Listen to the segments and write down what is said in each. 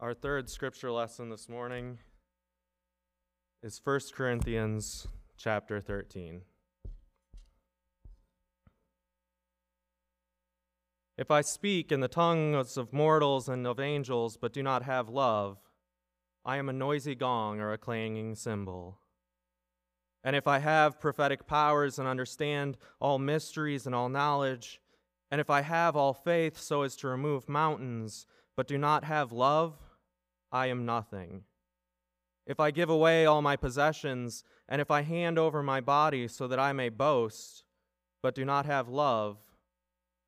Our third scripture lesson this morning is 1 Corinthians chapter 13. If I speak in the tongues of mortals and of angels, but do not have love, I am a noisy gong or a clanging cymbal. And if I have prophetic powers and understand all mysteries and all knowledge, and if I have all faith so as to remove mountains, but do not have love, I am nothing. If I give away all my possessions, and if I hand over my body so that I may boast, but do not have love,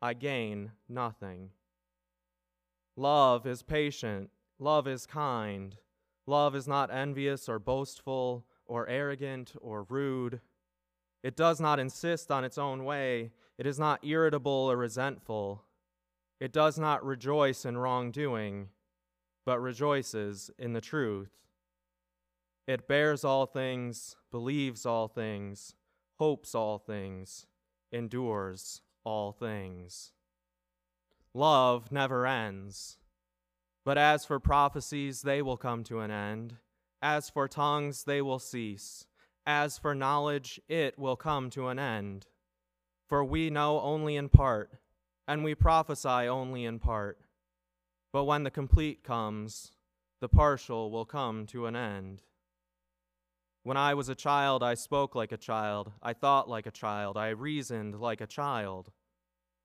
I gain nothing. Love is patient, love is kind, love is not envious or boastful or arrogant or rude. It does not insist on its own way, it is not irritable or resentful. It does not rejoice in wrongdoing but rejoices in the truth. It bears all things, believes all things, hopes all things, endures all things. Love never ends. But as for prophecies, they will come to an end. As for tongues, they will cease. As for knowledge, it will come to an end. For we know only in part, and we prophesy only in part. But when the complete comes, the partial will come to an end. When I was a child, I spoke like a child, I thought like a child, I reasoned like a child.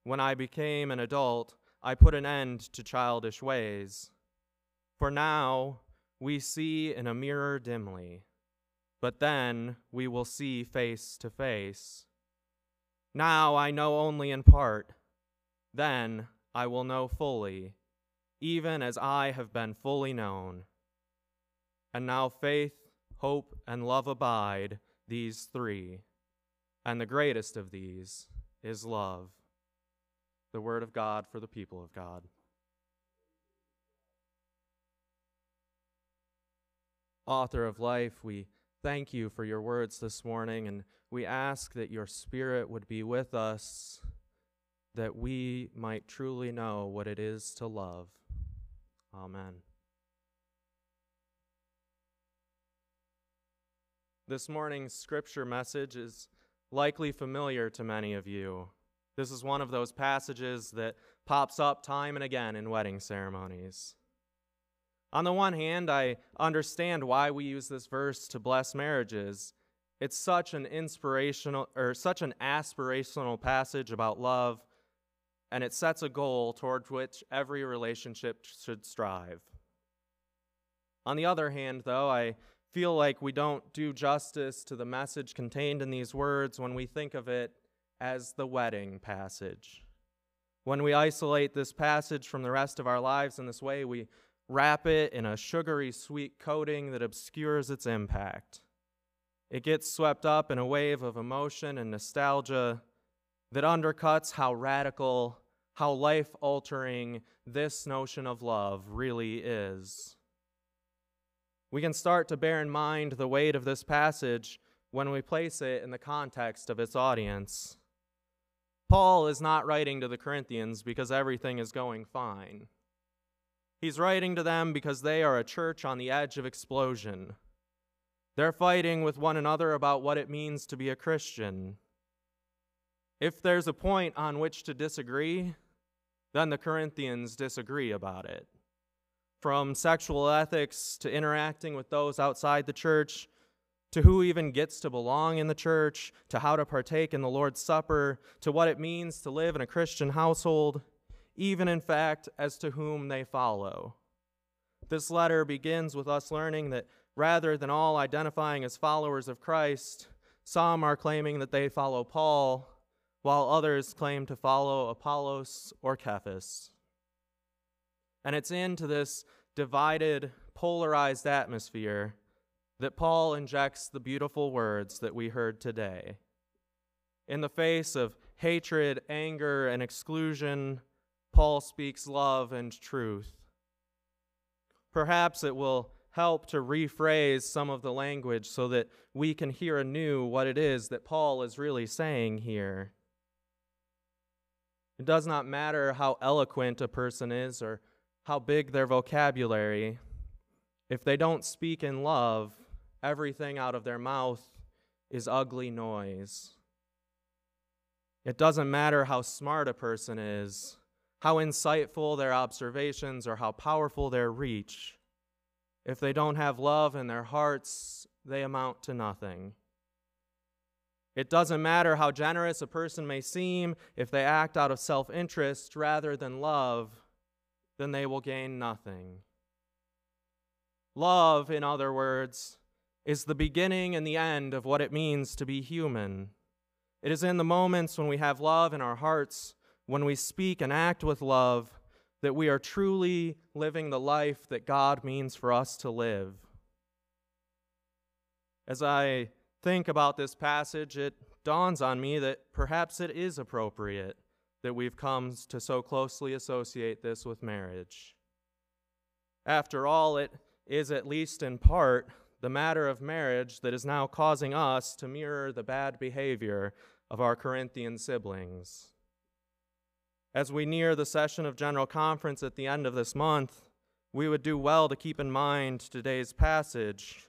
When I became an adult, I put an end to childish ways. For now we see in a mirror dimly, but then we will see face to face. Now I know only in part, then I will know fully even as I have been fully known. And now faith, hope, and love abide, these three. And the greatest of these is love. The word of God for the people of God. Author of life, we thank you for your words this morning, and we ask that your spirit would be with us, that we might truly know what it is to love. Amen. This morning's scripture message is likely familiar to many of you. This is one of those passages that pops up time and again in wedding ceremonies. On the one hand, I understand why we use this verse to bless marriages. It's such an inspirational or such an aspirational passage about love and it sets a goal toward which every relationship should strive. On the other hand, though, I feel like we don't do justice to the message contained in these words when we think of it as the wedding passage. When we isolate this passage from the rest of our lives in this way, we wrap it in a sugary sweet coating that obscures its impact. It gets swept up in a wave of emotion and nostalgia that undercuts how radical how life altering this notion of love really is. We can start to bear in mind the weight of this passage when we place it in the context of its audience. Paul is not writing to the Corinthians because everything is going fine. He's writing to them because they are a church on the edge of explosion. They're fighting with one another about what it means to be a Christian. If there's a point on which to disagree, then the Corinthians disagree about it. From sexual ethics to interacting with those outside the church, to who even gets to belong in the church, to how to partake in the Lord's Supper, to what it means to live in a Christian household, even in fact as to whom they follow. This letter begins with us learning that rather than all identifying as followers of Christ, some are claiming that they follow Paul, while others claim to follow Apollos or Cephas. And it's into this divided, polarized atmosphere that Paul injects the beautiful words that we heard today. In the face of hatred, anger, and exclusion, Paul speaks love and truth. Perhaps it will help to rephrase some of the language so that we can hear anew what it is that Paul is really saying here. It does not matter how eloquent a person is or how big their vocabulary, if they don't speak in love, everything out of their mouth is ugly noise. It doesn't matter how smart a person is, how insightful their observations, or how powerful their reach. If they don't have love in their hearts, they amount to nothing. It doesn't matter how generous a person may seem, if they act out of self interest rather than love, then they will gain nothing. Love, in other words, is the beginning and the end of what it means to be human. It is in the moments when we have love in our hearts, when we speak and act with love, that we are truly living the life that God means for us to live. As I think about this passage, it dawns on me that perhaps it is appropriate that we've come to so closely associate this with marriage. After all, it is at least in part the matter of marriage that is now causing us to mirror the bad behavior of our Corinthian siblings. As we near the session of General Conference at the end of this month, we would do well to keep in mind today's passage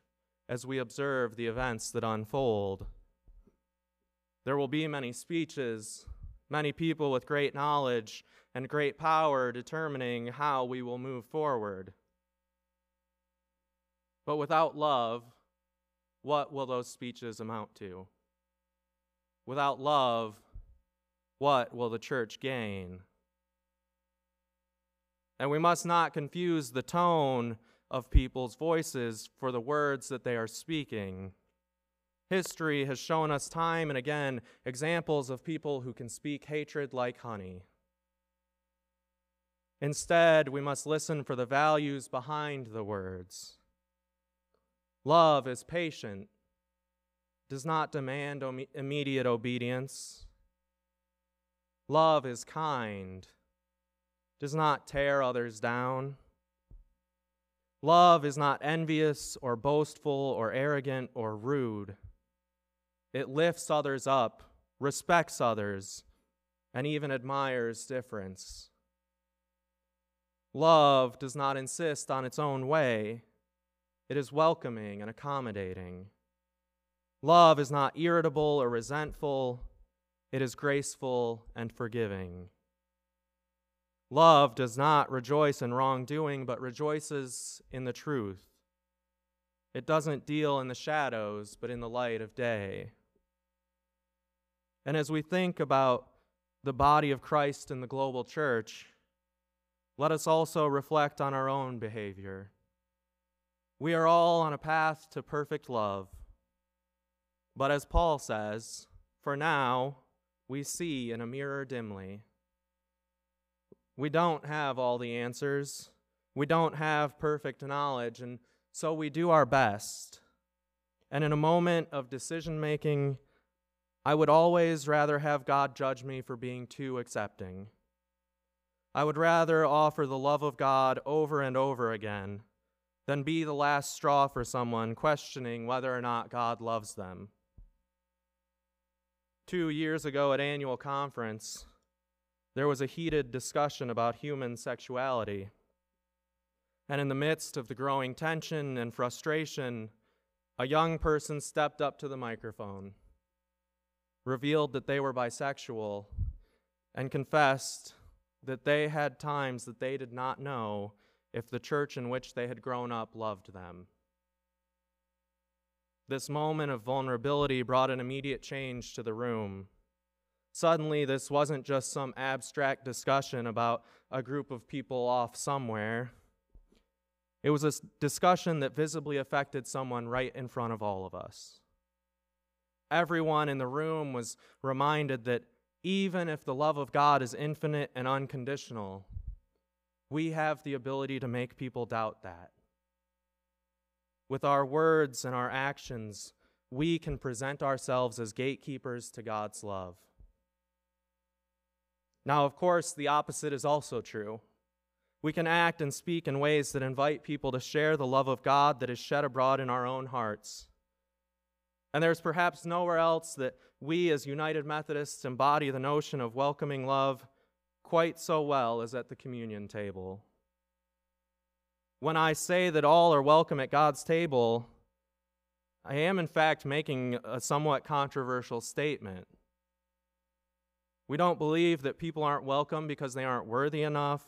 as we observe the events that unfold. There will be many speeches, many people with great knowledge and great power determining how we will move forward. But without love, what will those speeches amount to? Without love, what will the church gain? And we must not confuse the tone of people's voices for the words that they are speaking. History has shown us time and again examples of people who can speak hatred like honey. Instead, we must listen for the values behind the words. Love is patient, does not demand immediate obedience. Love is kind, does not tear others down. Love is not envious or boastful or arrogant or rude. It lifts others up, respects others, and even admires difference. Love does not insist on its own way. It is welcoming and accommodating. Love is not irritable or resentful, it is graceful and forgiving. Love does not rejoice in wrongdoing, but rejoices in the truth. It doesn't deal in the shadows, but in the light of day. And as we think about the body of Christ in the global church, let us also reflect on our own behavior. We are all on a path to perfect love. But as Paul says, for now we see in a mirror dimly. We don't have all the answers. We don't have perfect knowledge, and so we do our best. And in a moment of decision making, I would always rather have God judge me for being too accepting. I would rather offer the love of God over and over again than be the last straw for someone questioning whether or not God loves them. Two years ago at annual conference, there was a heated discussion about human sexuality. And in the midst of the growing tension and frustration, a young person stepped up to the microphone, revealed that they were bisexual, and confessed that they had times that they did not know if the church in which they had grown up loved them. This moment of vulnerability brought an immediate change to the room. Suddenly, this wasn't just some abstract discussion about a group of people off somewhere. It was a discussion that visibly affected someone right in front of all of us. Everyone in the room was reminded that even if the love of God is infinite and unconditional, we have the ability to make people doubt that. With our words and our actions, we can present ourselves as gatekeepers to God's love. Now, of course, the opposite is also true. We can act and speak in ways that invite people to share the love of God that is shed abroad in our own hearts. And there's perhaps nowhere else that we as United Methodists embody the notion of welcoming love quite so well as at the communion table. When I say that all are welcome at God's table, I am in fact making a somewhat controversial statement. We don't believe that people aren't welcome because they aren't worthy enough.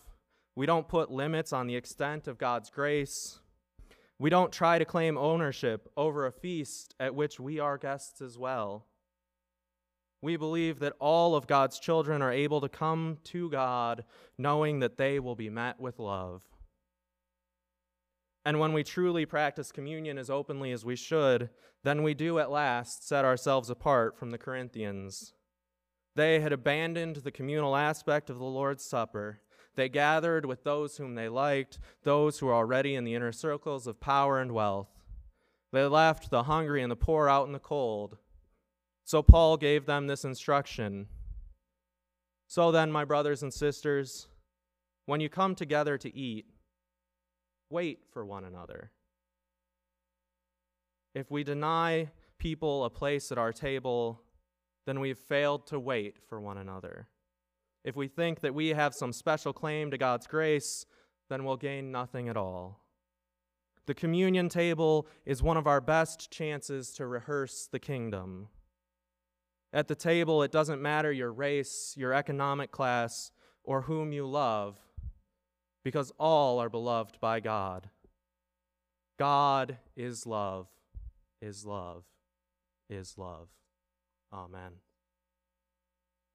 We don't put limits on the extent of God's grace. We don't try to claim ownership over a feast at which we are guests as well. We believe that all of God's children are able to come to God knowing that they will be met with love. And when we truly practice communion as openly as we should, then we do at last set ourselves apart from the Corinthians. They had abandoned the communal aspect of the Lord's Supper. They gathered with those whom they liked, those who were already in the inner circles of power and wealth. They left the hungry and the poor out in the cold. So Paul gave them this instruction. So then, my brothers and sisters, when you come together to eat, wait for one another. If we deny people a place at our table, then we've failed to wait for one another. If we think that we have some special claim to God's grace, then we'll gain nothing at all. The communion table is one of our best chances to rehearse the kingdom. At the table, it doesn't matter your race, your economic class, or whom you love, because all are beloved by God. God is love, is love, is love. Amen.